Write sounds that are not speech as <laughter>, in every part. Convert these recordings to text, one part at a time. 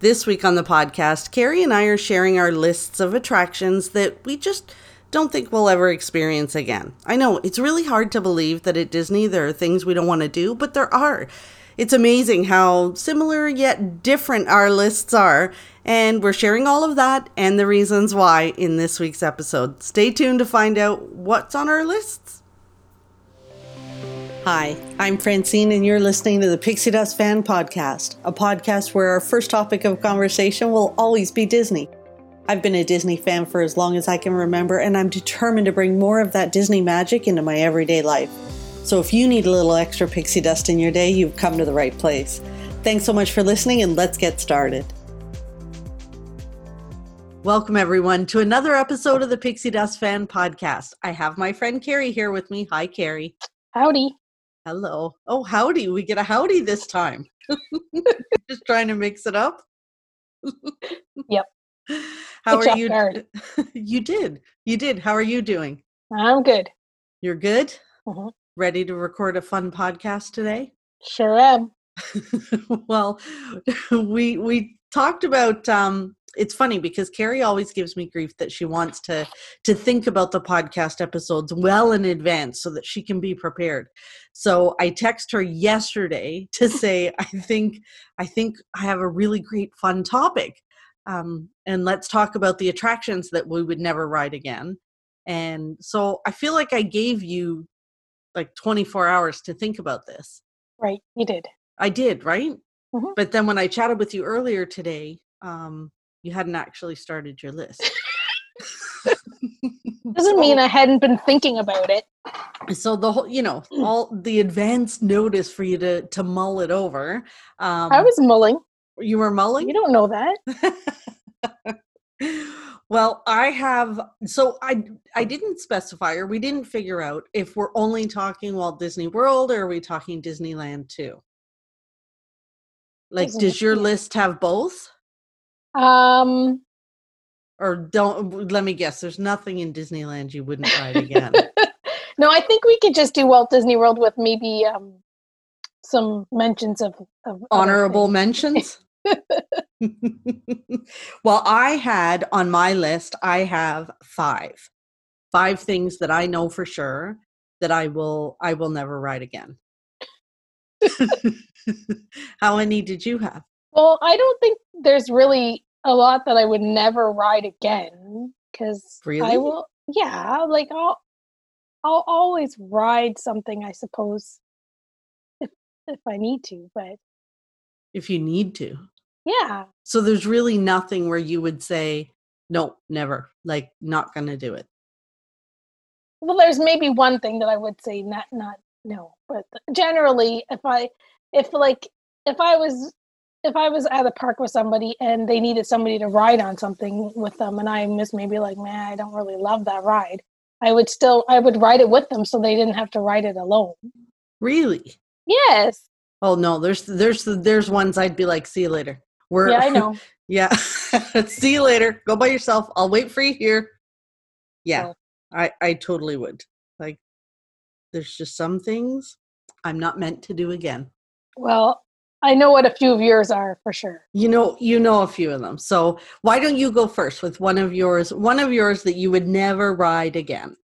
This week on the podcast, Carrie and I are sharing our lists of attractions that we just don't think we'll ever experience again. I know it's really hard to believe that at Disney there are things we don't want to do, but there are. It's amazing how similar yet different our lists are, and we're sharing all of that and the reasons why in this week's episode. Stay tuned to find out what's on our lists. Hi, I'm Francine, and you're listening to the Pixie Dust Fan Podcast, a podcast where our first topic of conversation will always be Disney. I've been a Disney fan for as long as I can remember, and I'm determined to bring more of that Disney magic into my everyday life. So if you need a little extra pixie dust in your day, you've come to the right place. Thanks so much for listening, and let's get started. Welcome, everyone, to another episode of the Pixie Dust Fan Podcast. I have my friend Carrie here with me. Hi, Carrie. Howdy. Hello. Oh, howdy. We get a howdy this time. <laughs> Just trying to mix it up. Yep. <laughs> How Good are you? <laughs> You did. You did. How are you doing? I'm good. You're good? Mhm. Ready to record a fun podcast today? Sure am. well, we we talked about um it's funny because Carrie always gives me grief that she wants to to think about the podcast episodes well in advance so that she can be prepared. So I text her yesterday <laughs> to say I think I think I have a really great fun topic. Um, and let's talk about the attractions that we would never ride again. And so I feel like I gave you like 24 hours to think about this. Right, you did. I did, right? Mhm. But then when I chatted with you earlier today, um, you hadn't actually started your list. <laughs> <laughs> Doesn't mean I hadn't been thinking about it. so the whole, you know, all the advance notice for you to to mull it over. Um, I was mulling. you were mulling. You don't know that. <laughs> well, I have. So I I didn't specify, or we didn't figure out if we're only talking Walt Disney World, or are we talking Disneyland too? Like, Disney- does your list have both? Um, or don't let me guess there's nothing in disneyland you wouldn't ride again. <laughs> No, I think we could just do Walt Disney World with maybe um some mentions of, of honorable mentions? <laughs> <laughs> Well i had on my list i have five. Five things that i know for sure that i will i will never ride again. How many did you have? Well, I don't think there's really a lot that I would never ride again because Really? I will. Yeah, like I'll I'll always ride something, I suppose, if if I need to. But if you need to yeah, so there's really nothing where you would say no never like not gonna do it well, there's maybe one thing that I would say not not no, but generally, if I if like if I was if I was at a park with somebody and they needed somebody to ride on something with them, and I was maybe like, man, I don't really love that ride. I would still I would ride it with them so they didn't have to ride it alone. really Yes. Oh no, there's there's there's ones I'd be like, see you later. We're Yeah, I know. <laughs> yeah. <laughs> see you later. Go by yourself. I'll wait for you here. Yeah. So- I I totally would. Like there's just some things I'm not meant to do again. Well, I know what a few of yours are for sure. You know you know a few of them. So why don't you go first with one of yours one of yours that you would never ride again?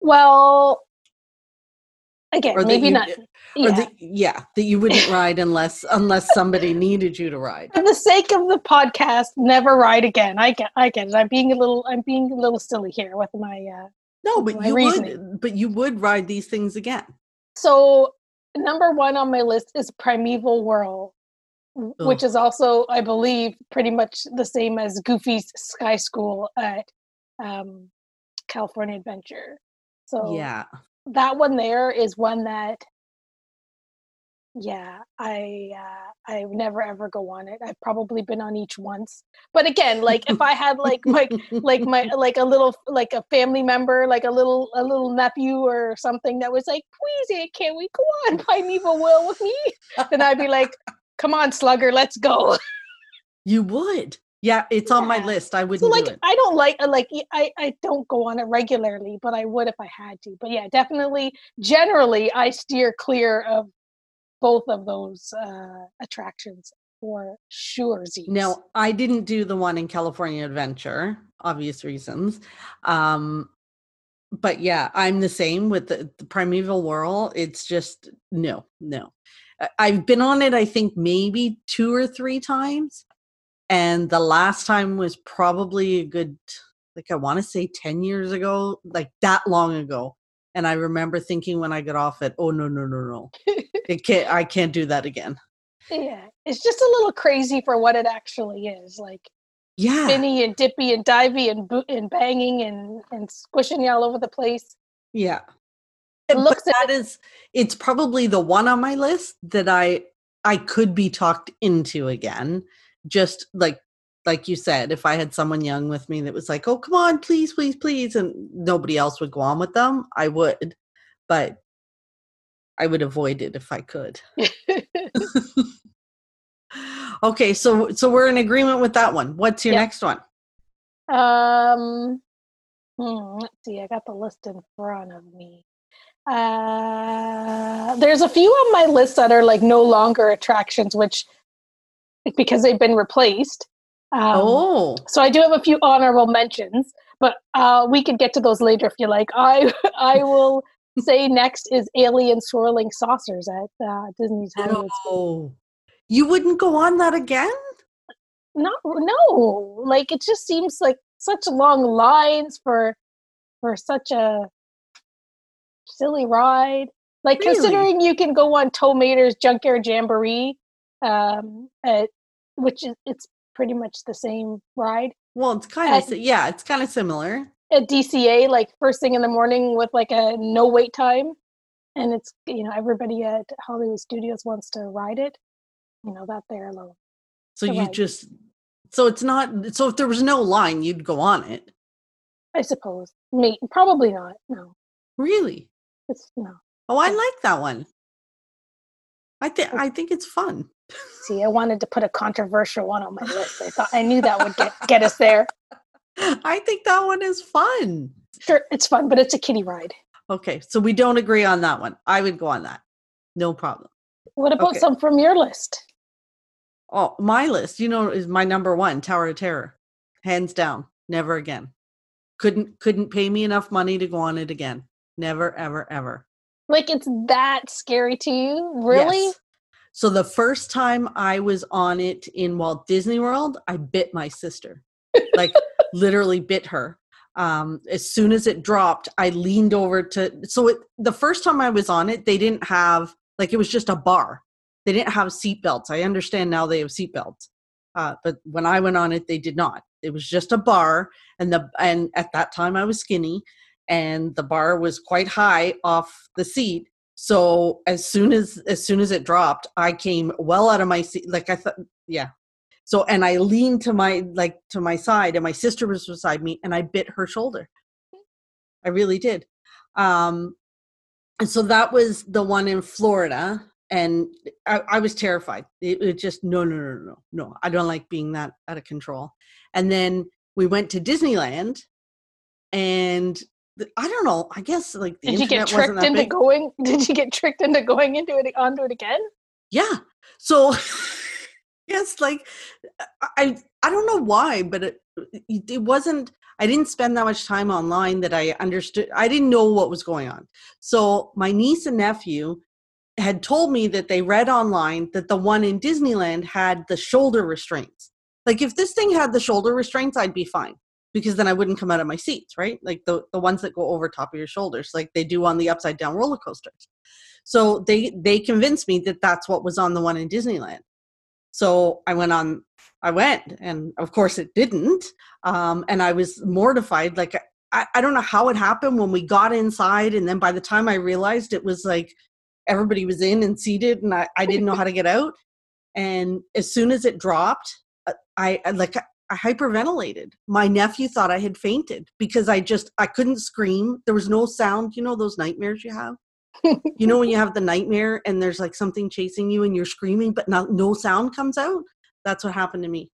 Well, again, Or maybe you- not. Yeah. that, yeah, that you wouldn't ride unless unless somebody needed you to ride. For the sake of the podcast, never ride again. I get, I get it. I'm being a little, I'm being a little silly here with my. uh No, but you reasoning. would but you would ride these things again. So number one on my list is Primeval Whirl, w- which is also, I believe, pretty much the same as Goofy's Sky School at um, California Adventure. So Yeah. that one there is one that yeah i uh i never ever go on it i've probably been on each once but again like if i had like my like my <laughs> like a little like a family member like a little a little nephew or something that was like please can we go on primeval whirl with me then i'd be like come on slugger let's go You would. Yeah, it's on my list. I wouldn't so like do i don't like uh, like I don't go on it regularly but i would if i had to but yeah definitely generally i steer clear of both of those uh attractions for sure. Now, I didn't do the one in California Adventure, obvious reasons. Um, but yeah, I'm the same with the, the Primeval Whirl. It's just no, no. I've been on it, I think maybe two or three times. And the last time was probably a good, like I want to say 10 years ago, like that long ago. And I remember thinking when I got off it, oh no, no, no, no. <laughs> it can't I can't do that again. Yeah. It's just a little crazy for what it actually is. Like yeah. spinny and dippy and divey and boot and banging and, and squishing you all over the place. Yeah. It looks but that is it's probably the one on my list that I I could be talked into again. Just like like you said, if I had someone young with me that was like, "Oh, come on, please, please, please," and nobody else would go on with them, I would, but I would avoid it if I could. <laughs> <laughs> okay, so so we're in agreement with that one. What's your yep. next one? Um, hmm, let's see. I got the list in front of me. Uh, there's a few on my list that are like no longer attractions, which because they've been replaced. Um, oh, so I do have a few honorable mentions, but uh, we could get to those later if you like. I <laughs> I will say next is alien swirling saucers at uh, Disney's Hollywood. Oh, you wouldn't go on that again? No, no. Like it just seems like such long lines for for such a silly ride. Like really? considering you can go on Tow Mater's Junkyard Jamboree, um, at, which is it's pretty much the same ride. Well, it's kind of yeah, it's kind of similar. At DCA, like first thing in the morning with like a no wait time, and it's you know everybody at Hollywood Studios wants to ride it. You know that there alone. So you ride. just so it's not so if there was no line, you'd go on it. I suppose. Me, probably not. No. Really? It's no. Oh, I like that one. I think I think it's fun. See, I wanted to put a controversial one on my list. I thought I knew that would get <laughs> get us there. <laughs> I think that one is fun. Sure, it's fun, but it's a kiddie ride. Okay, so we don't agree on that one. I would go on that. No problem. What about okay. some from your list? Oh, my list, you know, is my number one, Tower of Terror. Hands down. Never again. Couldn't couldn't pay me enough money to go on it again. Never, ever, ever. Like it's that scary to you? Really? Yes. So the first time I was on it in Walt Disney World, I bit my sister. Like literally bit her. Um, as soon as it dropped, I leaned over to so it, the first time I was on it, they didn't have like it was just a bar. They didn't have seat belts. I understand now they have seat belts. Uh, but when I went on it, they did not. It was just a bar, and the and at that time I was skinny, and the bar was quite high off the seat so as soon as as soon as it dropped i came well out of my seat like i thought yeah so and i leaned to my like to my side and my sister was beside me and i bit her shoulder i really did um and so that was the one in florida and i, I was terrified it, it just no no no no no i don't like being that out of control and then we went to disneyland and I don't know. I guess like did you get tricked into big. going? <laughs> Did you get tricked into going into it onto it again? Yeah. So <laughs> yes, like uh, I I don't know why, but it it wasn't. I didn't spend that much time online that I understood. I didn't know what was going on. So my niece and nephew had told me that they read online that the one in Disneyland had the shoulder restraints. Like if this thing had the shoulder restraints, I'd be fine because then I wouldn't come out of my seats, right? Like the, the ones that go over top of your shoulders, like they do on the upside down roller coasters. So they they convinced me that that's what was on the one in Disneyland. So I went on, I went, and of course it didn't. Um, and I was mortified. Like I, I don't know how it happened when we got inside, and then by the time I realized it was like everybody was in and seated, and I, I didn't know how to get out. And as soon as it dropped, uh, I, I like I hyperventilated. My nephew thought I had fainted because I just I couldn't scream. There was no sound. You know those nightmares you have. You know when you have the nightmare and there's like something chasing you and you're screaming but not no sound comes out. That's what happened to me.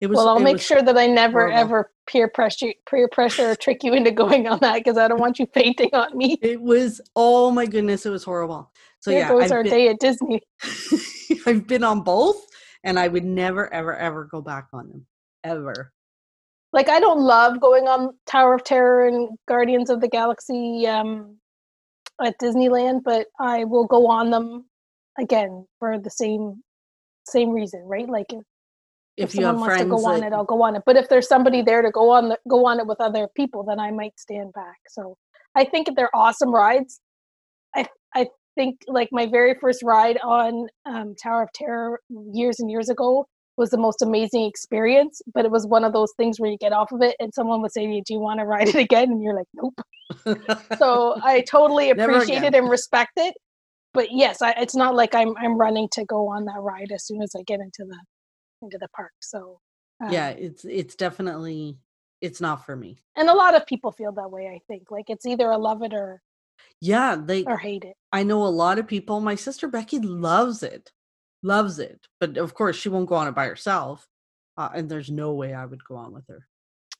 It was. Well, I'll make sure that I never horrible. ever peer pressure peer pressure or trick you into going on that because I don't want you fainting on me. It was oh my goodness, it was horrible. So there yeah, goes I've our been, day at Disney. <laughs> I've been on both and I would never, ever, ever go back on them. Ever. Like I don't love going on Tower of Terror and Guardians of the Galaxy um, at Disneyland, but I will go on them again for the same same reason, right? Like if, if, If, you someone have wants to go on it, I'll go on it. But if there's somebody there to go on the, go on it with other people, then I might stand back. So I think they're awesome rides. I I think like my very first ride on um, Tower of Terror years and years ago was the most amazing experience. But it was one of those things where you get off of it and someone would say to you, "Do you want to ride it again?" And you're like, "Nope." <laughs> So I totally appreciate it and respect it. But yes, I, it's not like I'm I'm running to go on that ride as soon as I get into the into the park. So um, yeah, it's it's definitely it's not for me. and a lot of people feel that way. I think like it's either a love it or Yeah, they or hate it. I know a lot of people. My sister Becky loves it, loves it, but of course she won't go on it by herself. Uh, and there's no way I would go on with her.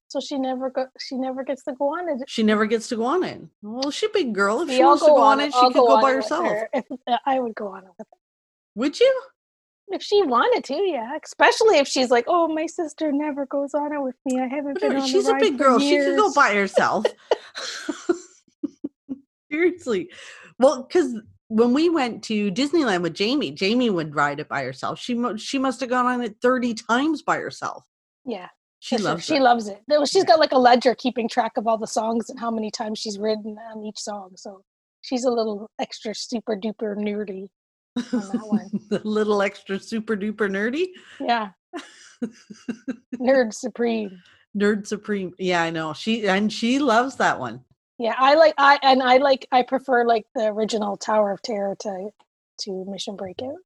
So she never go. She never gets to go on it. She never gets to go on it. Well, she a big girl. If See, she I'll wants to go go on it, she I'll could go on by herself. her uh, I would go on it with her Would you? if she wanted to. Yeah, especially if she's like, "Oh, my sister never goes on it with me. I haven't been on She's a big girl. She could go by herself. <laughs> <laughs> Seriously. Well, because when we went to Disneyland with Jamie, Jamie would ride it by herself. She she must have gone on it thirty times by herself. Yeah, She loves She it. She loves it. She's got like a ledger keeping track of all the songs and how many times she's ridden on each song. So she's a little extra super duper nerdy. on that one. <laughs> the little extra super duper nerdy. Yeah, <laughs> nerd supreme. Nerd supreme. Yeah, I know. She and she loves that one. Yeah, I like I and I like I prefer like the original Tower of Terror to to Mission Breakout.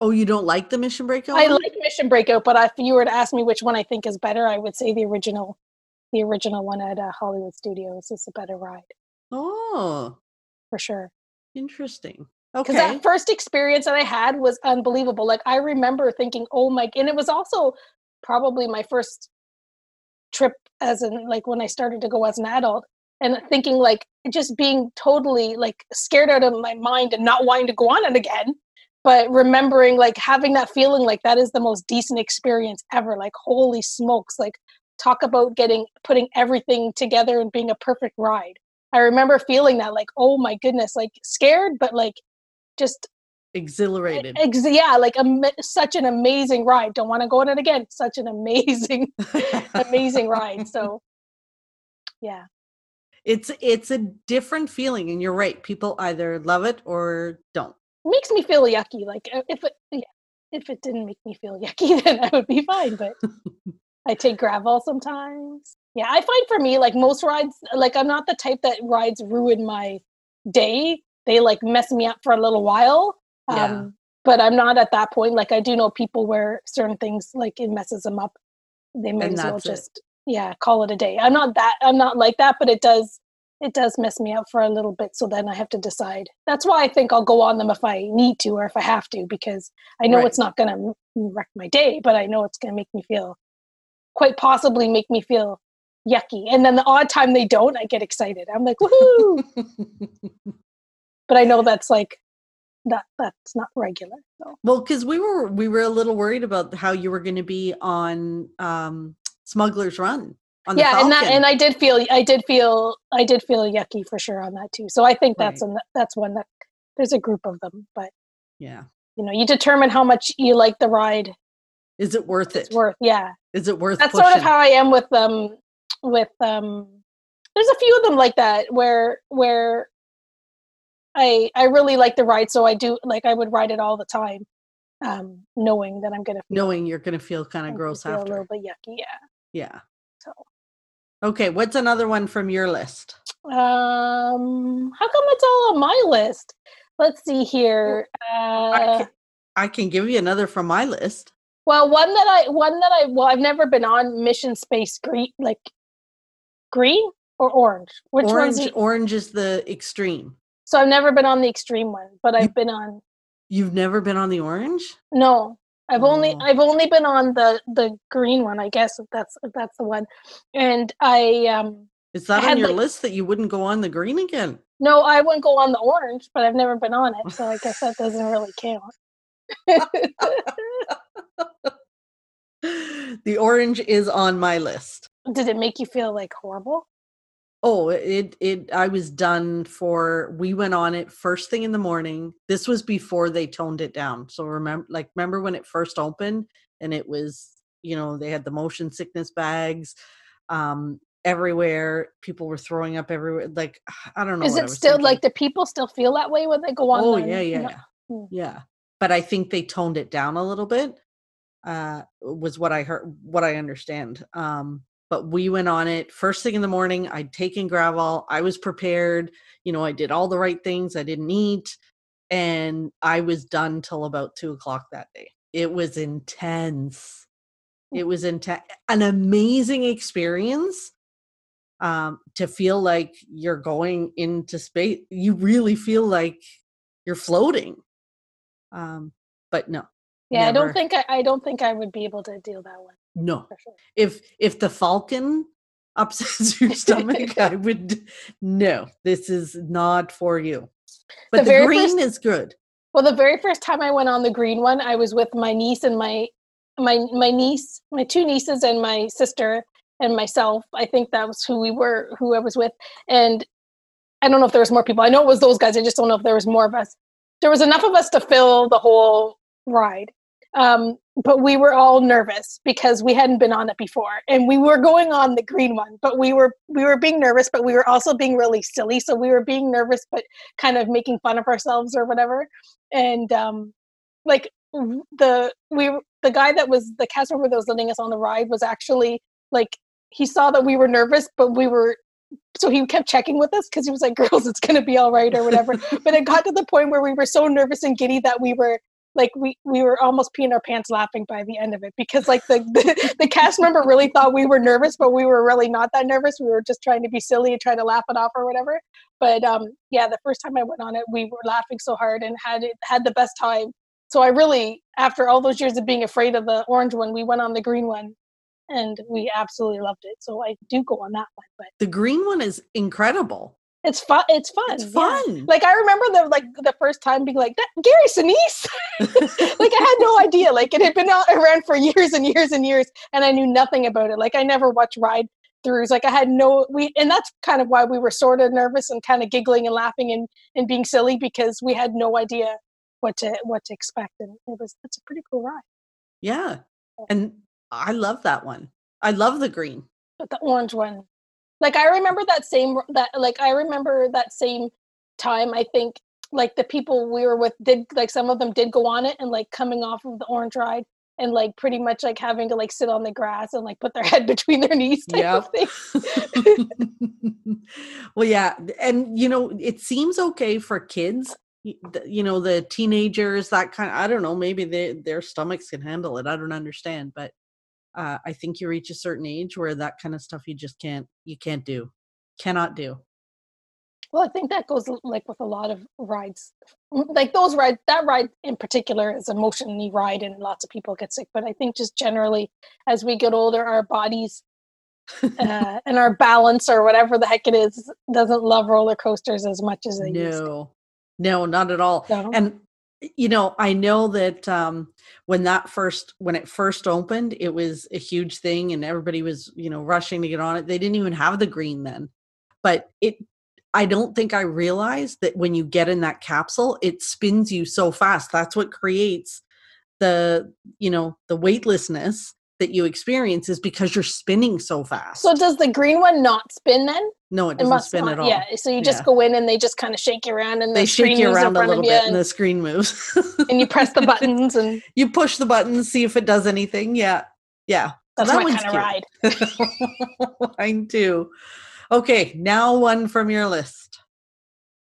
Oh, you don't like the Mission Breakout? I like Mission Breakout, but if you were to ask me which one I think is better, I would say the original, the original one at uh, Hollywood Studios is a better ride Oh, for sure. interesting. Okay. Because that first experience that I had was unbelievable. Like I remember thinking, "Oh my!" And it was also probably my first trip as in like when I started to go as an adult, and thinking like just being totally like scared out of my mind and not wanting to go on it again. But remembering like having that feeling like that is the most decent experience ever. Like holy smokes! Like talk about getting putting everything together and being a perfect ride. I remember feeling that like, oh my goodness, like scared, but like just Exhilarated. ex- yeah, like am- such an amazing ride. Don't want to go on it again. Such an amazing, <laughs> amazing ride. So, yeah, it's it's a different feeling, and you're right. People either love it or don't. it makes me feel yucky. Like uh, if it, yeah, if it didn't make me feel yucky, <laughs> then I would be fine. But <laughs> I take Gravol sometimes. Yeah, I find for me, like most rides, like I'm not the type that rides ruin my day. They like mess me up for a little while. Um, Yeah. But I'm not at that point. Like I do know people where certain things like it messes them up. They may And as well just yeah call it a day. I'm not that. I'm not like that. But it does it does mess me up for a little bit. So then I have to decide. That's why I think I'll go on them if I need to or if I have to because I know Right. it's not going to wreck my day, but I know it's going to make me feel quite possibly make me feel yucky. And then the odd time they don't, I get excited. I'm like, woohoo! <laughs> but I know that's like that that's not regular. So well, because we were we were a little worried about how you were going to be on um, Smuggler's Run on the yeah, and that and I did feel I did feel I did feel yucky for sure on that too. So I think that's an, that's one that there's a group of them, but yeah. you know, you determine how much you like the ride. Is it worth it? Worth yeah. Is it worth it? that's pushing? sort of how I am with um with um there's a few of them like that where where I I really like the ride so I do like I would ride it all the time um knowing that I'm gonna feel, Knowing you're going to feel kind of gross feel a little bit yucky yeah Yeah. so Okay. What's another one from your list? um how come it's all on my list let's see here I uh can, I can give you another from my list. well one that I one that I well I've never been on Mission Space Green like green or orange which orange. one's the, Orange is the extreme. so I've never been on the extreme one but I've been on You've never been on the orange? No, I've only Oh. I've only been on the the green one, I guess if that's if that's the one. And I um Is that on your list that you wouldn't go on the green again? no, I wouldn't go on the orange, but I've never been on it, so I guess that doesn't really count. <laughs> the orange is on my list. Did it make you feel like horrible? Oh, it it I was done for we went on it first thing in the morning. This was before they toned it down. So remember like remember when it first opened and it was, you know, they had the motion sickness bags um everywhere. People were throwing up everywhere. Like <sighs> I don't know. Is it still thinking. like do people still feel that way when they go on? Oh yeah, yeah, yeah. Hmm. Yeah. But I think they toned it down a little bit. Uh was what I heard what I understand. Um but we went on it first thing in the morning. I'd taken Gravol. I was prepared. You know, I did all the right things. I didn't eat. And I was done till about two o'clock that day. It was intense. It was intense. An amazing experience um, to feel like you're going into space. You really feel like you're floating. Um, but no. Yeah, never. I don't think I, I don't think I would be able to deal that one. No. Sure. If if the falcon <laughs> upsets your stomach, I <laughs> would no. This is not for you. But the, the green first, is good. Well, the very first time I went on the green one, I was with my niece and my my my niece, my two nieces and my sister and myself. I think that was who we were, who I was with. And I don't know if there was more people. I know it was those guys. I just don't know if there was more of us. There was enough of us to fill the whole ride. Um, but we were all nervous because we hadn't been on it before. And we were going on the green one but we were we were being nervous but we were also being really silly. So we were being nervous but kind of making fun of ourselves or whatever. And um like the we the guy that was the cast member that was letting us on the ride was actually like he saw that we were nervous but we were so he kept checking with us because he was like girls it's going to be all right or whatever. <laughs> But it got to the point where we were so nervous and giddy that we were like we we were almost peeing our pants laughing by the end of it because like the, the, <laughs> the cast member really thought we were nervous but we were really not that nervous. We were just trying to be silly and trying to laugh it off or whatever. But um yeah the first time i went on it we were laughing so hard and had it had the best time. So i really after all those years of being afraid of the orange one we went on the green one and we absolutely loved it. So i do go on that one but the green one is incredible it's fun. It's fun. It's fun. Yeah. Like I remember the like the first time being like Gary Sinise. <laughs> like I had no idea. Like it had been out, around for years and years and years, and I knew nothing about it. Like I never watched ride throughs. Like I had no we, and that's kind of why we were sort of nervous and kind of giggling and laughing and and being silly because we had no idea what to what to expect. And it was it's a pretty cool ride. Yeah, and I love that one. I love the green. But the orange one like I remember that same that like I remember that same time. I think like the people we were with did like some of them did go on it and like coming off of the orange ride and like pretty much like having to like sit on the grass and like put their <laughs> head between their knees type yeah <laughs> well yeah and you know it seems okay for kids you know the teenagers that kind of, i don't know maybe they, their stomachs can handle it i don't understand but uh, I think you reach a certain age where that kind of stuff you just can't you can't do, cannot do. Well, I think that goes like with a lot of rides, like those rides. That ride in particular is a motiony ride, and lots of people get sick. But I think just generally, as we get older, our bodies uh, <laughs> and our balance, or whatever the heck it is, doesn't love roller coasters as much as they no. used to. No, not at all. No. And you know i know that um when that first when it first opened it was a huge thing and everybody was you know rushing to get on it. They didn't even have the green then but it i don't think i realized that when you get in that capsule it spins you so fast. That's what creates the you know the weightlessness that you experience is because you're spinning so fast. So does the green one not spin then? No, it doesn't it spin not, at all. Yeah, so you just yeah. go in and they just kind of shake you around and the they shake you around a little bit and, and, the screen moves. and you press the <laughs> buttons and you push the buttons, see if it does anything. Yeah, yeah. That's that my kind of ride. <laughs> Mine too. Okay, now one from your list.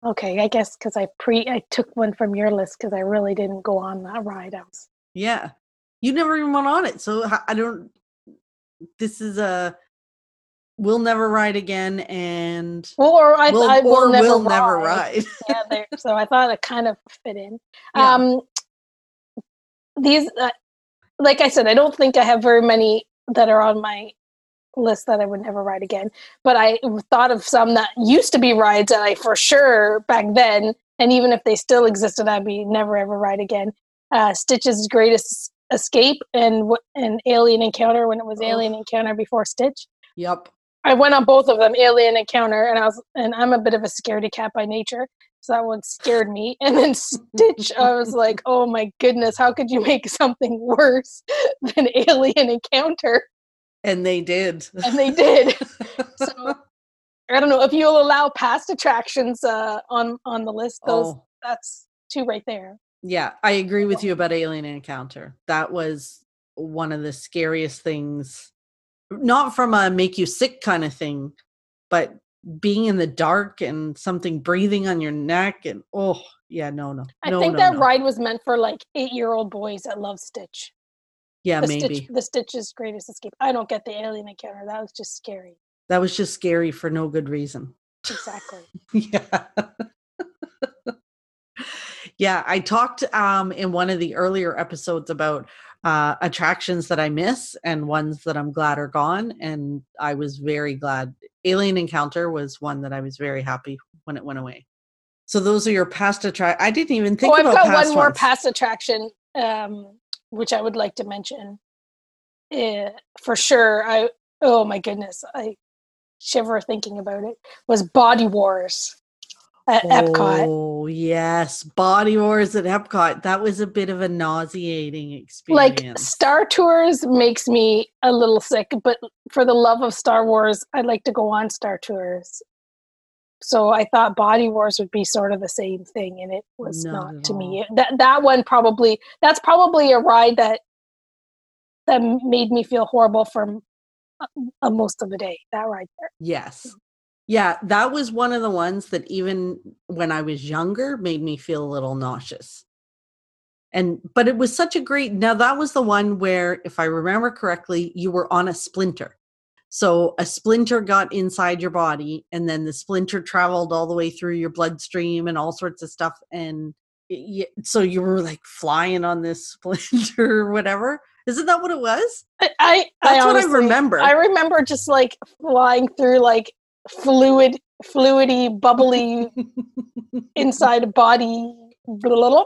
Okay, I guess because I pre I took one from your list because I really didn't go on that ride. I was yeah. You never even went on it, so I don't. This is a we'll never ride again, and or I, we'll, I will or never we'll ride. never ride. yeah, <laughs> there, so I thought it kind of fit in. Yeah. Um, these, uh, like I said, I don't think I have very many that are on my list that I would never ride again. But I thought of some that used to be rides that I for sure back then, and even if they still existed, I'd be never ever ride again uh, Stitch's greatest escape and what and Alien Encounter when it was Oh. Alien Encounter before Stitch. Yep. I went on both of them, Alien Encounter, and I was and I'm a bit of a scaredy cat by nature, so that one scared me. <laughs> And then Stitch, I was <laughs> like, oh my goodness, how could you make <laughs> something worse than Alien Encounter? And they did. And they did. So I don't know if you'll allow past attractions uh, on on the list. Those oh, that's two right there. Yeah, I agree with you about Alien Encounter. That was one of the scariest things. Not from a make you sick kind of thing, but being in the dark and something breathing on your neck and oh yeah, no, no. I no, think no, that no. ride was meant for like eight year old boys that love Stitch. Yeah, the maybe. Stitch, the Stitch's greatest escape. I don't get the alien encounter. That was just scary. That was just scary for no good reason. Exactly. <laughs> yeah. Yeah, I talked um in one of the earlier episodes about uh attractions that I miss and ones that I'm glad are gone and I was very glad Alien Encounter was one that I was very happy when it went away. So those are your past attract I didn't even think oh, I've about got one more ones. past attraction, um, which I would like to mention. Uh, for sure, I oh my goodness, I shiver thinking about it. Was Body Wars at Epcot. Oh yes, Body Wars at Epcot. That was a bit of a nauseating experience. Like. Star Tours makes me a little sick, but for the love of Star Wars, I'd like to go on Star Tours. So I thought Body Wars would be sort of the same thing, and it was Not not, to me. That that one probably that's probably a ride that that made me feel horrible for uh, uh, most of the day. That ride there. Yes. Yeah, that was one of the ones that even when I was younger made me feel a little nauseous. And but it was such a great now that was the one where if I remember correctly you were on a splinter. So a splinter got inside your body and then the splinter traveled all the way through your bloodstream and all sorts of stuff and y- so you were like flying on this <laughs> splinter or whatever. Isn't that what it was? I, I That's what I remember. I remember just like flying through like fluid, fluidy, bubbly <laughs> inside a body, blah, blah,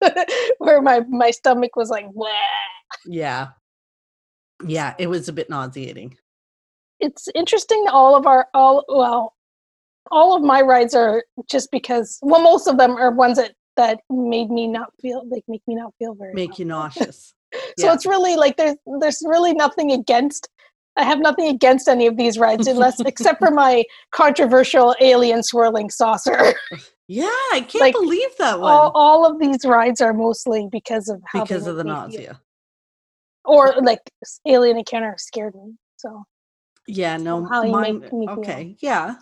blah, <laughs> where my my stomach was like, Bleh. yeah. Yeah, it was a bit nauseating. it's interesting. All of our all well, all of my rides are just because. Well, most of them are ones that that made me not feel like make me not feel very. Make you nauseous. <laughs> So Yeah. it's really like there's there's really nothing against. I have nothing against any of these rides, unless <laughs> except for my controversial alien swirling saucer. <laughs> Yeah, I can't Like, believe that one all, all of these rides are mostly because of how because of the feel. nausea. or like alien encounter scared me. So Yeah, no, how mine. make me feel. okay, yeah.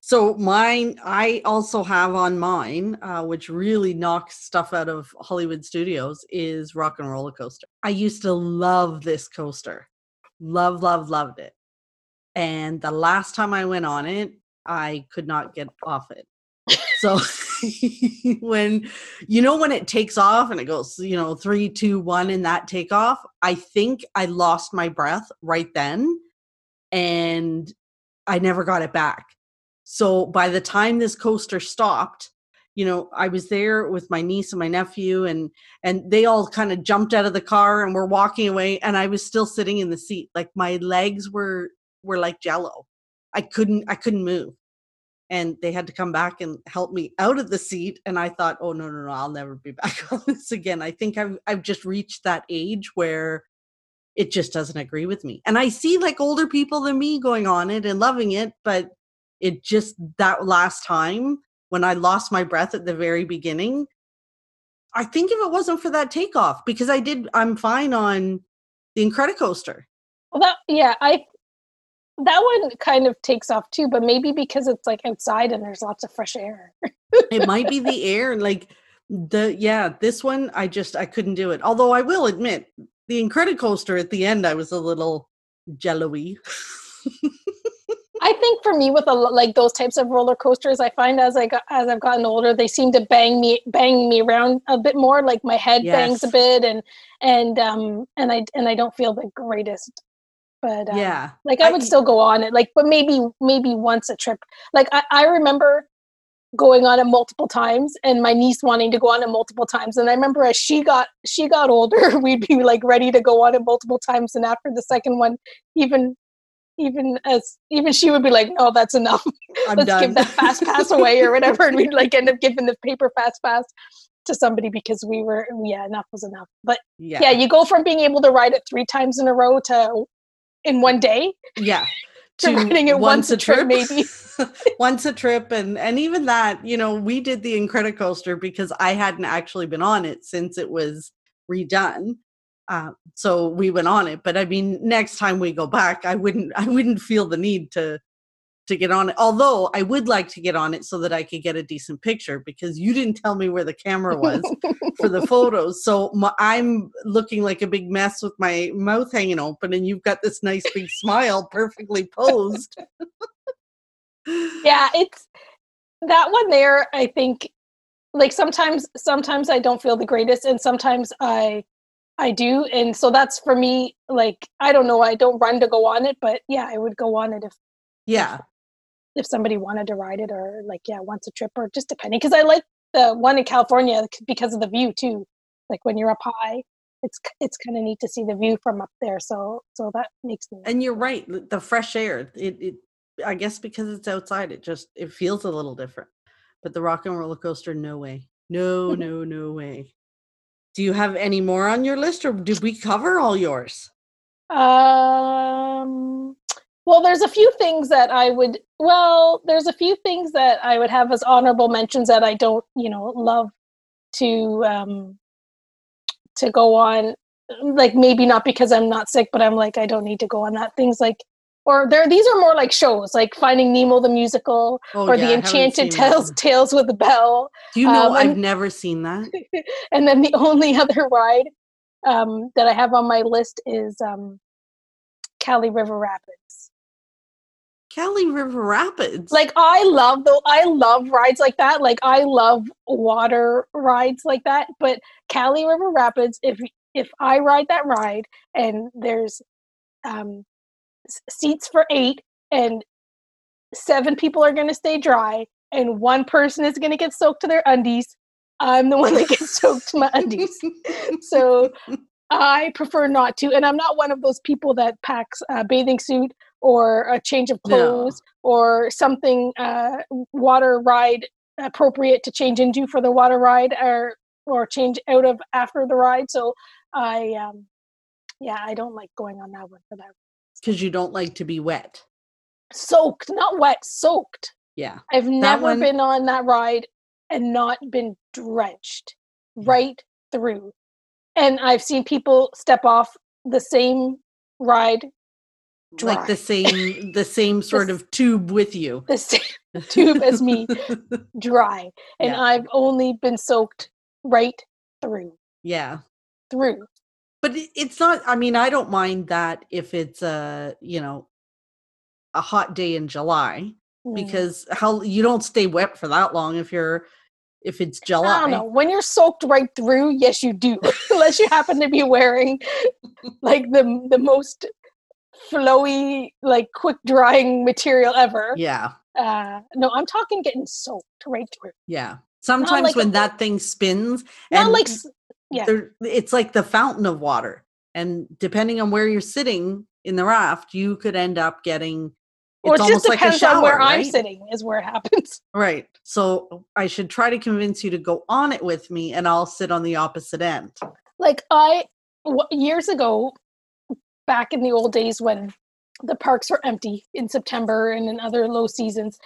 So mine, I also have on mine, uh, which really knocks stuff out of Hollywood Studios, is Rock and Roller Coaster. I used to love this coaster, love, love, loved it. And the last time I went on it, I could not get off it. So <laughs> when you know when it takes off and it goes, you know, three, two, one, in that takeoff, I think I lost my breath right then, and I never got it back. So by the time this coaster stopped, you know, I was there with my niece and my nephew, and and they all kind of jumped out of the car and were walking away, and I was still sitting in the seat, like my legs were were like jello. I couldn't I couldn't move. And they had to come back and help me out of the seat and i thought oh no no no i'll never be <laughs> back on this again. I think i've, I've just reached that age where it just doesn't agree with me. And i see like older people than me going on it and loving it but it just that last time when i lost my breath at the very beginning i think if it wasn't for that takeoff because i did i'm fine on the incredicoaster. Well, that yeah, I that one kind of takes off too, but maybe because it's like outside and there's lots of fresh air. it might be the air and like the yeah this one i just i couldn't do it. Although i will admit the incredicoaster at the end i was a little jello-y <laughs> I think for me with a, like those types of roller coasters, I find as I got as I've gotten older, they seem to bang me bang me around a bit more. Like my head bangs a bit, and and um and I and I don't feel the greatest. But um, yeah like I I- would still go on it. Like, but maybe maybe once a trip. Like I I remember going on it multiple times and my niece wanting to go on it multiple times and i remember as she got she got older <laughs> we'd be like ready to go on it multiple times and after the second one even even as even she would be like no that's enough <laughs> I'm let's done. give that fast pass away or <laughs> whatever and we'd like end up giving the paper fast pass to somebody because we were yeah enough was enough but yeah. yeah you go from being able to ride it three times in a row to in one day yeah. <laughs> to riding it once a trip, maybe. once a trip and and even that you know we did the incredicoaster because i hadn't actually been on it since it was redone uh, so we went on it but i mean next time we go back i wouldn't i wouldn't feel the need to to get on it. Although i would like to get on it so that i could get a decent picture because you didn't tell me where the camera was for the <laughs> photos. So my, i'm looking like a big mess with my mouth hanging open and you've got this nice big smile perfectly posed. Yeah it's that one there i think like sometimes sometimes i don't feel the greatest and sometimes i i do and so that's for me like i don't know i don't run to go on it but yeah i would go on it if yeah. if somebody wanted to ride it or like yeah once a trip or just depending because i like the one in california because of the view too like when you're up high it's it's kind of neat to see the view from up there so so that makes me and you're right the fresh air it, it i guess because it's outside it just it feels a little different but the rock and roller coaster no way no <laughs> no no way do you have any more on your list or did we cover all yours Um, well, there's a few things that I would, well, there's a few things that I would have as honorable mentions that I don't, you know, love to, um, to go on. Like maybe not because I'm not sick, but I'm like, I don't need to go on that. Things like, or there, these are more like shows, like Finding Nemo the musical, oh or yeah, the Enchanted seen that Tales, with the Belle. do you know um, i've and- never seen that <laughs> and then the only <laughs> other ride um, that I have on my list is um, Kali River Rapids. kali river rapids Like I love though I love rides like that. Like I love water rides like that. But Kali River Rapids, if if I ride that ride and there's um, seats for eight and seven people are going to stay dry and one person is going to get soaked to their undies, I'm the one that gets <laughs> soaked to my undies. So I prefer not to, and I'm not one of those people that packs a bathing suit or a change of No. clothes or something uh, water ride appropriate to change into for the water ride or or change out of after the ride. So I, um, yeah, I don't like going on that one for that. Because you don't like to be wet Soaked, not wet, soaked. yeah I've never one- been on that ride and not been drenched right through. And I've seen people step off the same ride, like the same the same sort This- of tube with you the same <laughs> tube as me, <laughs> dry. And Yeah. I've only been soaked right through. yeah Through. But it's not i mean i don't mind that if it's a you know a hot day in july Mm. because how you don't stay wet for that long if you're if it's July. I don't know. When you're soaked right through, yes, you do. <laughs> Unless you happen to be wearing like the the most flowy, like quick drying material ever. yeah uh no i'm talking getting soaked right through yeah sometimes like when bit- that thing spins not and like yeah. it's like the fountain of water and depending on where you're sitting in the raft you could end up getting well it's it just almost like a shower on where i'm sitting is where it happens. <laughs> Right. So i should try to convince you to go on it with me and i'll sit on the opposite end. Like i w- years ago back in the old days when the parks were empty in september and in other low seasons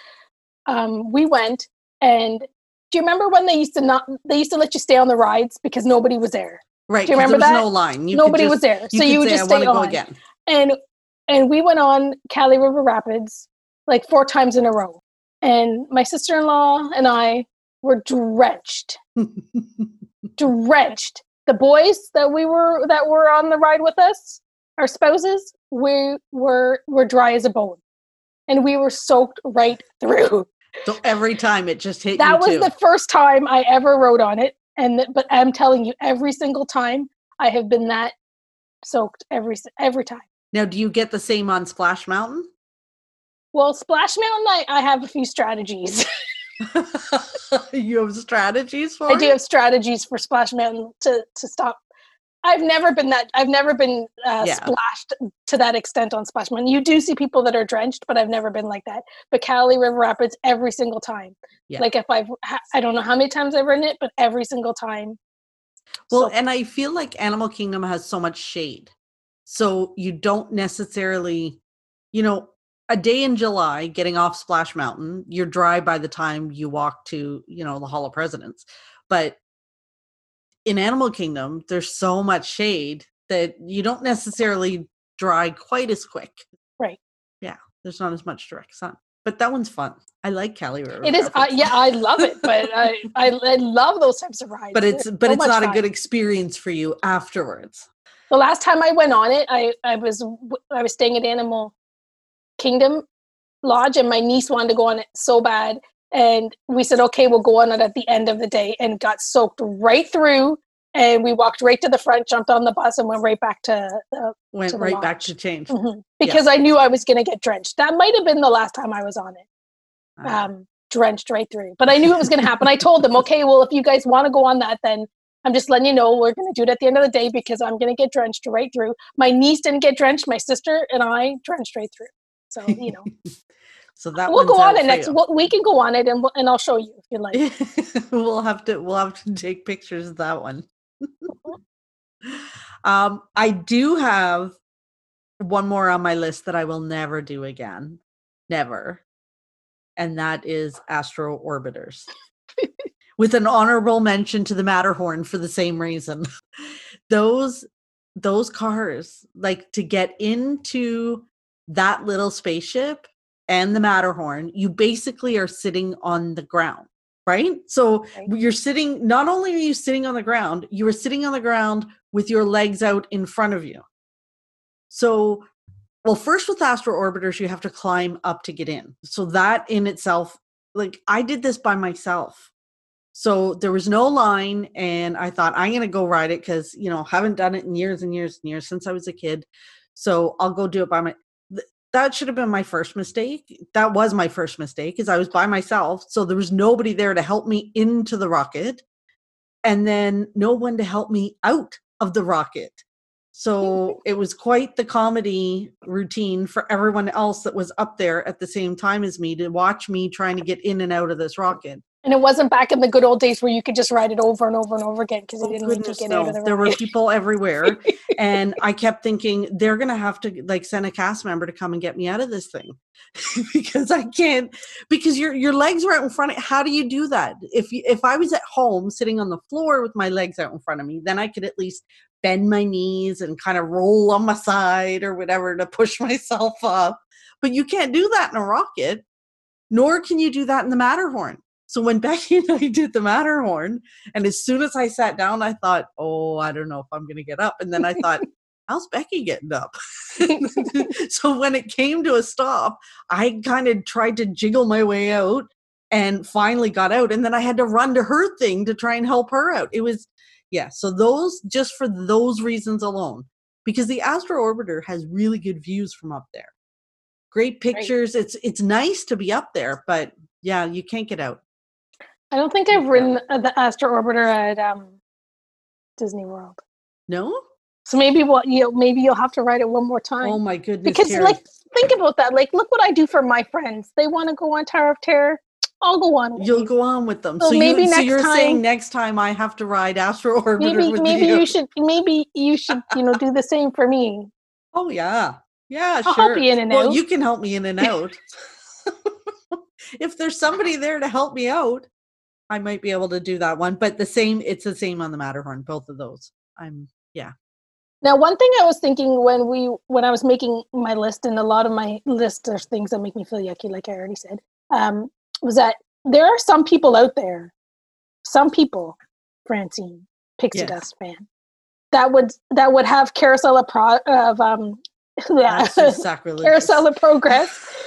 um we went and do you remember when they used to not they used to let you stay on the rides because nobody was there right Do you remember there was that? no line you nobody was there so you would say, just stay go on again and and we went on Kali River Rapids like four times in a row. And my sister-in-law and I were drenched, <laughs> drenched. The boys that we were that were on the ride with us, our spouses, we were were dry as a bone, and we were soaked right through. So every time it just hit That was too. the first time I ever wrote on it, and but I'm telling you, every single time I have been that soaked every every time. now do you get the same on splash mountain Well, Splash Mountain, I, I have a few strategies. <laughs> <laughs> you have strategies for I do have strategies for Splash Mountain to to stop. I've never been that. I've never been uh, Yeah. splashed to that extent on Splash Mountain. You do see people that are drenched, but I've never been like that. But Kali River Rapids, every single time. Yeah. Like if I've, I don't know how many times I've ridden it, but every single time. Well, So- and I feel like Animal Kingdom has so much shade. So you don't necessarily, you know, a day in July getting off Splash Mountain, you're dry by the time you walk to, you know, the Hall of Presidents. But in Animal Kingdom, there's so much shade that you don't necessarily dry quite as quick. Right. Yeah. There's not as much direct sun. But that one's fun. I like Kali River. It is, uh, yeah, I love it, but I, <laughs> I, I love those types of rides. but They're it's but so it's not a good experience for you afterwards. The last time I went on it, I, I was I was staying at Animal Kingdom Lodge, and my niece wanted to go on it so bad, and we said, okay, we'll go on it at the end of the day, and got soaked right through, and we walked right to the front, jumped on the bus, and went right back to the Went To the right back to change. mhm, because I knew I was going to get drenched. That might have been the last time I was on it. Ah. um, drenched right through. But I knew it was going to happen. I told them, okay, well, if you guys want to go on that, then I'm just letting you know we're going to do it at the end of the day because I'm going to get drenched right through. My niece didn't get drenched. My sister and I drenched right through. So you know, <laughs> so that we'll go on it next. We'll, we can go on it, and we'll, and I'll show you if you like. <laughs> we'll have to we'll have to take pictures of that one. <laughs> um, I do have one more on my list that I will never do again, never, and that is Astro Orbiters. <laughs> With an honorable mention to the Matterhorn for the same reason. those those cars, like to get into that little spaceship and the Matterhorn, you basically are sitting on the ground, right? So you're sitting, not only are you sitting on the ground, you are sitting on the ground with your legs out in front of you. So, well, first with Astro Orbiters, you have to climb up to get in. So that in itself, like I did this by myself. So there was no line, and I thought I'm gonna go ride it because you know haven't done it in years and years and years since I was a kid. So I'll go do it by my. Th- That should have been my first mistake. That was my first mistake, is I was by myself. So there was nobody there to help me into the rocket, and then no one to help me out of the rocket. So <laughs> it was quite the comedy routine for everyone else that was up there at the same time as me to watch me trying to get in and out of this rocket. And it wasn't back in the good old days where you could just ride it over and over and over again because it Oh, didn't goodness, get out of the There were people everywhere. <laughs> and I kept thinking they're going to have to like send a cast member to come and get me out of this thing <laughs> because I can't because your your legs are out in front of how do you do that? If you, if I was at home sitting on the floor with my legs out in front of me, then I could at least bend my knees and kind of roll on my side or whatever to push <laughs> myself up. But you can't do that in a rocket, nor can you do that in the Matterhorn. So when <laughs> Becky and I did the Matterhorn, and as soon as I sat down, I thought, oh, I don't know if I'm going to get up. And then I thought, <laughs> how's Becky getting up? <laughs> so when it came to a stop, I kind of tried to jiggle my way out and finally got out. And then I had to run to her thing to try and help her out. It was, yeah. So those, just for those reasons alone, because the Astro Orbiter has really good views from up there. Great pictures. It's it's nice to be up there, but yeah, you can't get out. I don't think I've ridden the Astro Orbiter at um, Disney World. No? So maybe what you maybe you'll have to ride it one more time. Oh my goodness. because like think about that. Like look what I do for my friends. They want to go on Tower of Terror. I'll go on. with You'll you. go on with them. So so maybe you, so next you're saying time- next time I have to ride Astro <laughs> Orbiter Maybe maybe you. you should maybe you should you know do the same for me. Oh yeah, yeah, I'll sure. help you in and well, out. you can help me in and out. <laughs> if there's somebody there to help me out, I might be able to do that one. But the same, it's the same on the Matterhorn. Both of those. I'm yeah. Now, one thing I was thinking when we when I was making my list, and a lot of my list are things that make me feel yucky, like I already said, um, was that there are some people out there, some people, Francine, Pixie Yes. Dust fan, that would that would have Carousel of, Pro, of um, <laughs> yeah. <laughs> Carousel of Progress.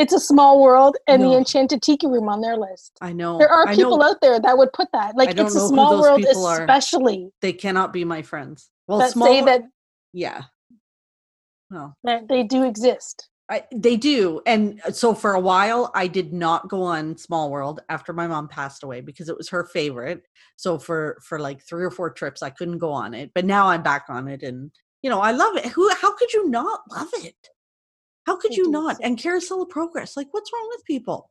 It's a small world, and the Enchanted Tiki Room on their list. I know. There are people out there that would put that. Like it's a small world, people are. especially they cannot be my friends. Well, that small. say that yeah. Well, that they do exist. I, they do. And uh, so for a while, I did not go on Small World after my mom passed away because it was her favorite. So for for like three or four trips, I couldn't go on it. But now I'm back on it, and you know I love it. Who? How could you not love it? How could you not? And Carousel of Progress, like what's wrong with people?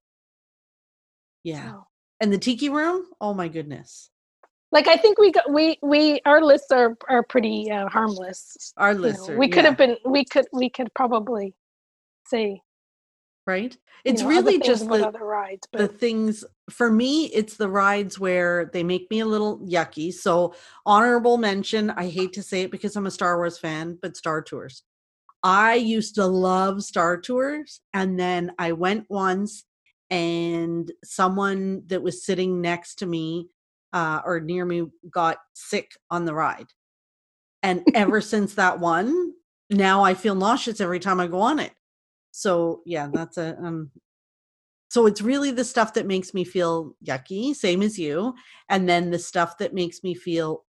Yeah. Oh. And the Tiki Room, oh my goodness, Like I think we got we we our lists are are pretty uh, harmless. our you know. lists are. we could yeah, have been we could we could probably say right. you It's know, really just the other rides, the things for me it's the rides where they make me a little yucky so honorable mention i hate to say it because i'm a star wars fan but star tours i used to love star tours and then i went once and someone that was sitting next to me uh, or near me got sick on the ride and <laughs> ever since that one now i feel nauseous every time i go on it so yeah that's a um so it's really the stuff that makes me feel yucky, same as you, and then the stuff that makes me feel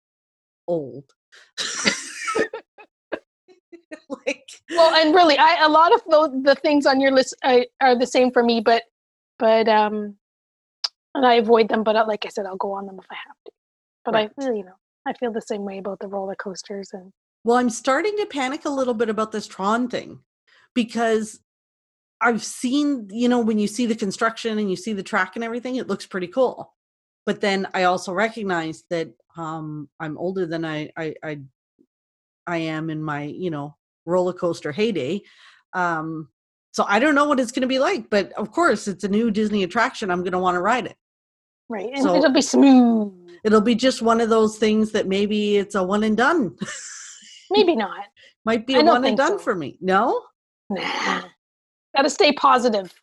old. <laughs> <laughs> like well, and really, I a lot of the the things on your list are, are the same for me, but but um, and I avoid them. But uh, like I said, I'll go on them if I have to. But I, you know, I feel the same way about the roller coasters and well, I'm starting to panic a little bit about this Tron thing because I've seen, you know, when you see the construction and you see the track and everything, it looks pretty cool. But then I also recognize that um I'm older than I I I, I am in my, you know, roller coaster heyday. Um so I don't know what it's going to be like, but of course, it's a new Disney attraction. I'm going to want to ride it. right, and So- it'll be smooth. It'll be just one of those things that maybe it's a one and done. Maybe not. <laughs> Might be a one and done so. for me. No? Nah. Got to stay positive.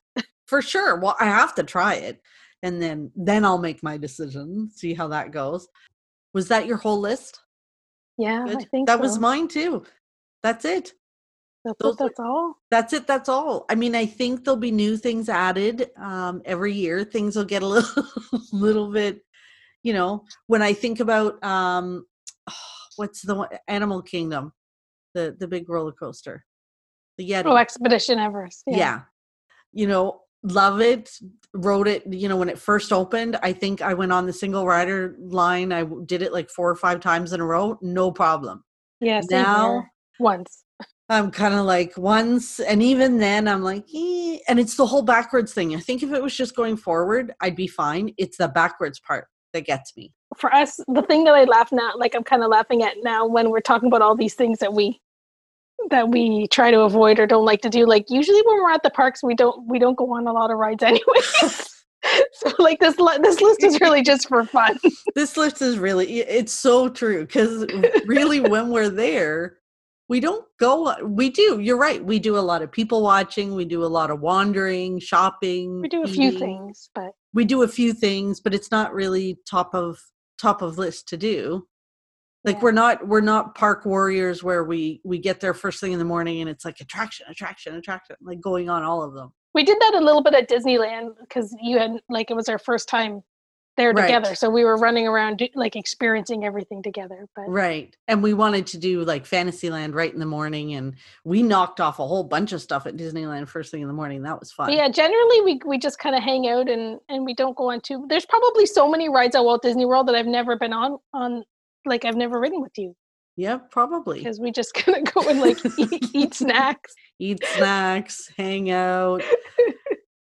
for sure well i have to try it and then then i'll make my decision see how that goes was that your whole list Yeah, I think that was mine too that's it That's, those it, that's all. that's it that's all i mean i think there'll be new things added um, every year things will get a <laughs> little little bit you know when i think about um <sighs> what's the one animal kingdom the the big roller coaster the yeti Oh, Expedition Everest. yeah. you know love it rode it you know when it first opened i think i went on the single rider line I did it like four or five times in a row no problem Yeah, now here. Once. i'm kind of like once and even then i'm like eh. and it's the whole backwards thing i think if it was just going forward i'd be fine it's the backwards part that gets me For us, the thing that I laugh now, like I'm kind of laughing at now when we're talking about all these things that we that we try to avoid or don't like to do. Like usually when we're at the parks, we don't we don't go on a lot of rides <laughs> anyway. so like this this list is really just for fun. <laughs> this list is really it's so true because really when we're there we don't go we do you're right we do a lot of people watching we do a lot of wandering shopping We do a few things, but we do a few things but it's not really top of top of list to do. Like Yeah. we're not we're not park warriors where we we get there first thing in the morning and it's like attraction attraction attraction like going on all of them. We did that a little bit at Disneyland because you had like it was our first time there Right. together, so we were running around like experiencing everything together. But Right. And we wanted to do like Fantasyland right in the morning and we knocked off a whole bunch of stuff at Disneyland first thing in the morning. That was fun. Yeah, generally we we just kind of hang out and and we don't go on too. There's probably so many rides at Walt Disney World that I've never been on on like I've never ridden with you Yeah, probably. because we just <laughs> kind of go and like eat, eat snacks. <laughs> Eat snacks, hang out. <laughs>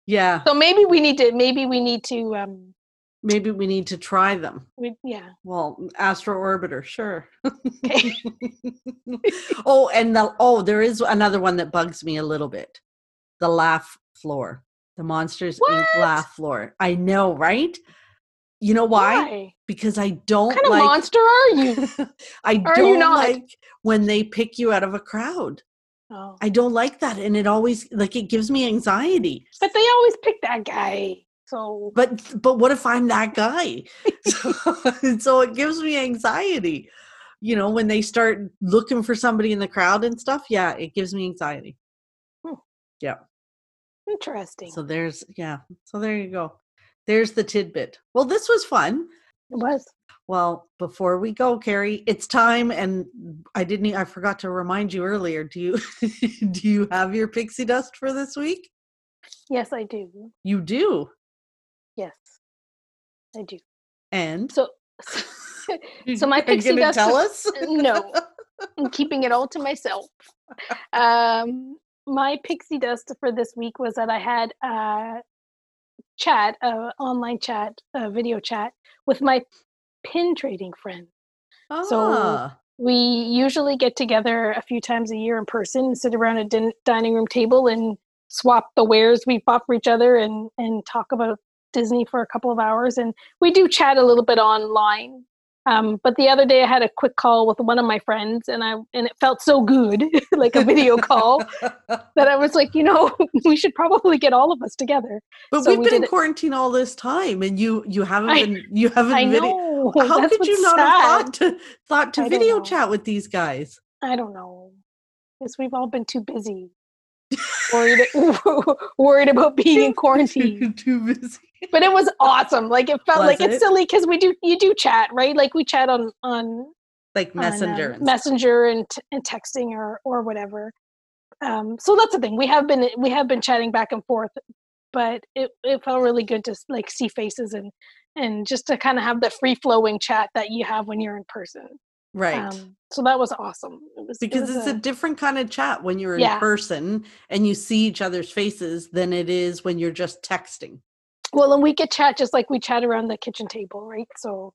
Yeah. So maybe we need to maybe we need to um Maybe we need to try them. we yeah Well, Astro Orbiter, sure. okay <laughs> oh, and the oh, there is another one that bugs me a little bit. The laugh floor. The Monsters Inc. Laugh floor. I know, right? You know why? why Because I don't what kind of monster are you? <laughs> I Are don't not? like when they pick you out of a crowd. Oh. I don't like that. And it always like it gives me anxiety. But they always pick that guy. So But but what if I'm that guy? <laughs> so, so it gives me anxiety. You know, when they start looking for somebody in the crowd and stuff, yeah, it gives me anxiety. Hmm. Yeah. Interesting. So there's yeah. So there you go. There's the tidbit. Well, this was fun. it was. Well, before we go, Carrie, it's time, and I didn't. I forgot to remind you earlier. Do you <laughs> do you have your pixie dust for this week? Yes, I do. You do, Yes, I do. and So, <laughs> so <laughs> my pixie dust tell us. no, I'm keeping it all to myself. <laughs> Um, my pixie dust for this week was that I had a chat, a online chat, a video chat with my pin trading friend. So- Ah, We usually get together a few times a year in person and sit around a din- dining room table and swap the wares we bought for each other and and talk about Disney for a couple of hours. And we do chat a little bit online. Um, but the other day I had a quick call with one of my friends and I and it felt so good, <laughs> like a video call, that I was like, you know, <laughs> we should probably get all of us together. but so we've we been in it- quarantine all this time, and you you haven't I- been you haven't I video. know. How that's could you not have thought to thought to I video chat with these guys? I don't know. Because we've all been too busy. worried <laughs> worried about being in quarantine. Too busy. But it was awesome. Like it felt Was like it? it's silly because we do you do chat, right? Like we chat on on Like on, messenger. and stuff. messenger and and texting or or whatever. Um, so that's the thing. We have been we have been chatting back and forth, but it it felt really good to like see faces and and just to kind of have the free flowing chat that you have when you're in person. right. Um, so that was awesome. It was it because was it's a, different kind of chat when you're in Yeah. person and you see each other's faces than it is when you're just texting. Well, and we could chat just like we chat around the kitchen table, right? So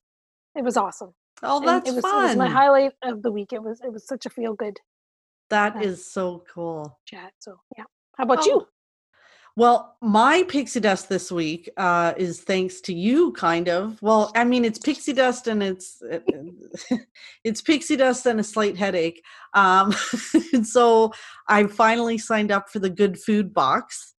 it was awesome. Oh, And that's it was, fun. It was my highlight of the week. It was it was such a feel good That Yeah. is so cool. chat. So yeah. How about Oh, you? Well, my pixie dust this week uh, is thanks to you, kind of. Well, I mean, it's pixie dust and it's <laughs> it's pixie dust and a slight headache. Um, <laughs> and so I finally signed up for the Good Food Box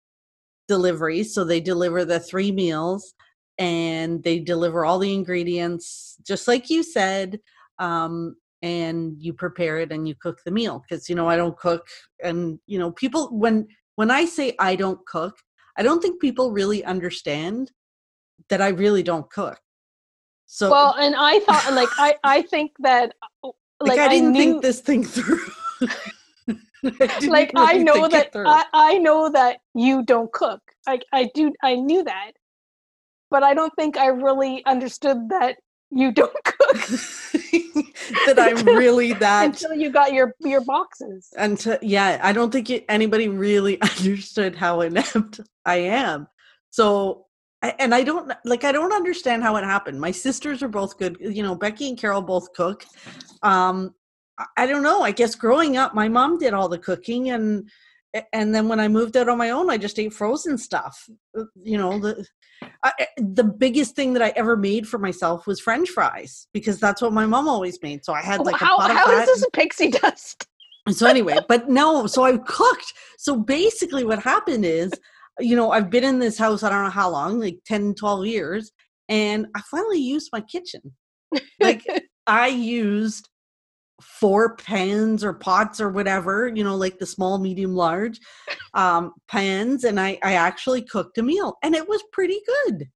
delivery. So they deliver the three meals and they deliver all the ingredients, just like you said. Um, and you prepare it and you cook the meal because you know I don't cook, and you know people when when I say I don't cook, I don't think people really understand that I really don't cook. So Well, and I thought like I I <laughs> think that uh, like, like, I didn't knew, think this thing <laughs> through. <laughs> I like I know that. I, I know that you don't cook. I I do I knew that, but I don't think I really understood that you don't <laughs> cook <laughs> that I'm really that until you got your your boxes. until yeah i don't think it, anybody really understood how inept i am so and i don't like i don't understand how it happened my sisters are both good you know becky and carol both cook um I- don't know i guess growing up my mom did all the cooking and and then when i moved out on my own i just ate frozen stuff Uh, you know the I, I- the biggest thing that i ever made for myself was french fries because that's what my mom always made. So i had like how a pot of how is this a pixie dust? so anyway but no so i've cooked. So basically what happened is you know i've been in this house i don't know how long like 10 12 years and i finally used my kitchen. Like <laughs> i used four pans or pots or whatever you know like the small medium large um pans and i i actually cooked a meal and it was pretty good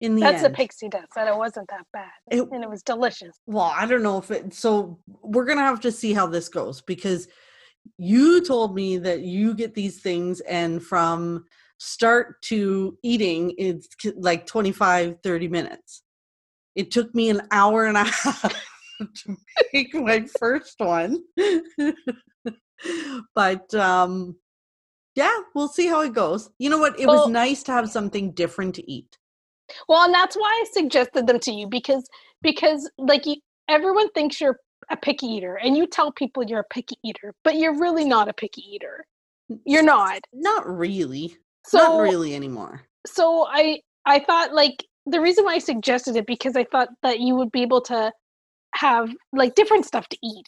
in the That's end a pixie dust. That it wasn't that bad, It- and it was delicious. well i don't know if it so we're gonna have to see how this goes because you told me that you get these things and from start to eating it's like 25 30 minutes it took me an hour and a <laughs> half <laughs> to make my first one. <laughs> But um yeah we'll see how it goes. You know what? It was nice to have something different to eat. Well, and that's why I suggested them to you because because like you, everyone thinks you're a picky eater, and you tell people you're a picky eater, but you're really not a picky eater. You're not. not really. So not really anymore. so I I thought like the reason why I suggested it because I thought that you would be able to have like different stuff to eat.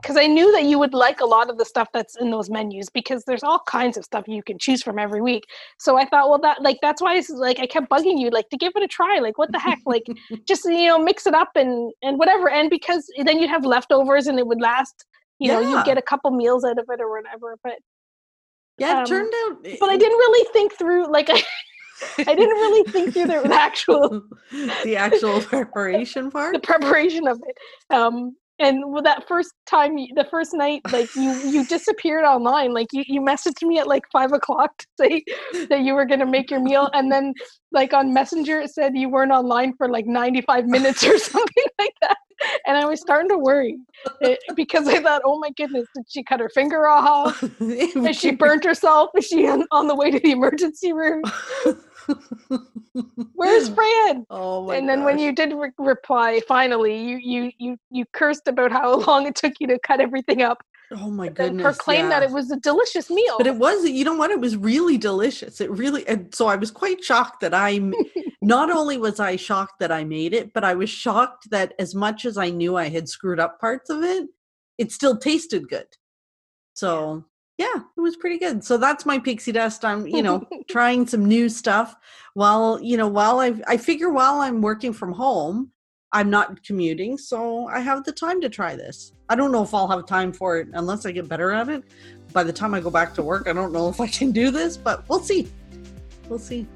Because I knew that you would like a lot of the stuff that's in those menus because there's all kinds of stuff you can choose from every week. So I thought, well, that like that's why it's like I kept bugging you like to give it a try. Like what the heck? <laughs> Like just you know mix it up and and whatever. And because then you'd have leftovers and it would last. You know, Yeah. you'd get a couple meals out of it or whatever. But Yeah, it Um, turned out. but I didn't really think through like I <laughs> I didn't really think through the <laughs> actual the actual <laughs> preparation part. the preparation of it. Um, and with that first time, the first night, like you you disappeared online. Like you you messaged me at like five o'clock to say that you were gonna make your meal, and then like on Messenger it said you weren't online for like ninety five minutes or <laughs> something like that. And I was starting to worry eh, because I thought, oh my goodness, did she cut her finger off? <laughs> Is she burnt herself? Is she on, on the way to the emergency room? Where's <laughs> Fran? Oh my and then when you did re- reply, finally, you you you you cursed about how <laughs> long it took you to cut everything up, Oh my goodness. proclaimed that it was a delicious meal. But it was, you know what? It was really delicious. It really, and so I was quite shocked that i'm <laughs> not only was I shocked that I made it, but I was shocked that as much as I knew I had screwed up parts of it, it still tasted good. So yeah, it was pretty good. So that's my pixie dust. I'm, you know, <laughs> trying some new stuff while, you know, while I, I figure while I'm working from home, I'm not commuting, so I have the time to try this. I don't know if I'll have time for it unless I get better at it. By the time I go back to work, I don't know <laughs> if I can do this, but we'll see. We'll see.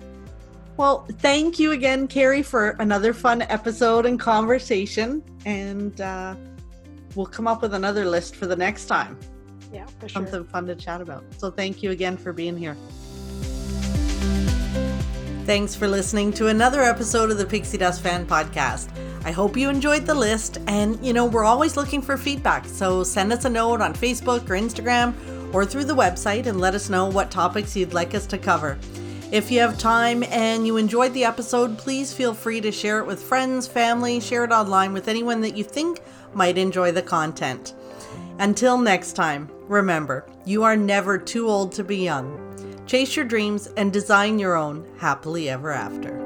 Well, thank you again, Carrie, for another fun episode and conversation. And uh, we'll come up with another list for the next time. yeah, for sure. Something fun to chat about. So thank you again for being here. Thanks for listening to another episode of the Pixie Dust Fan Podcast. I hope you enjoyed the list, and you know, we're always looking for feedback, so send us a note on Facebook or Instagram or through the website and let us know what topics you'd like us to cover. If you have time and you enjoyed the episode, please feel free to share it with friends, family, share it online with anyone that you think might enjoy the content. Until next time, remember, you are never too old to be young. Chase your dreams and design your own happily ever after.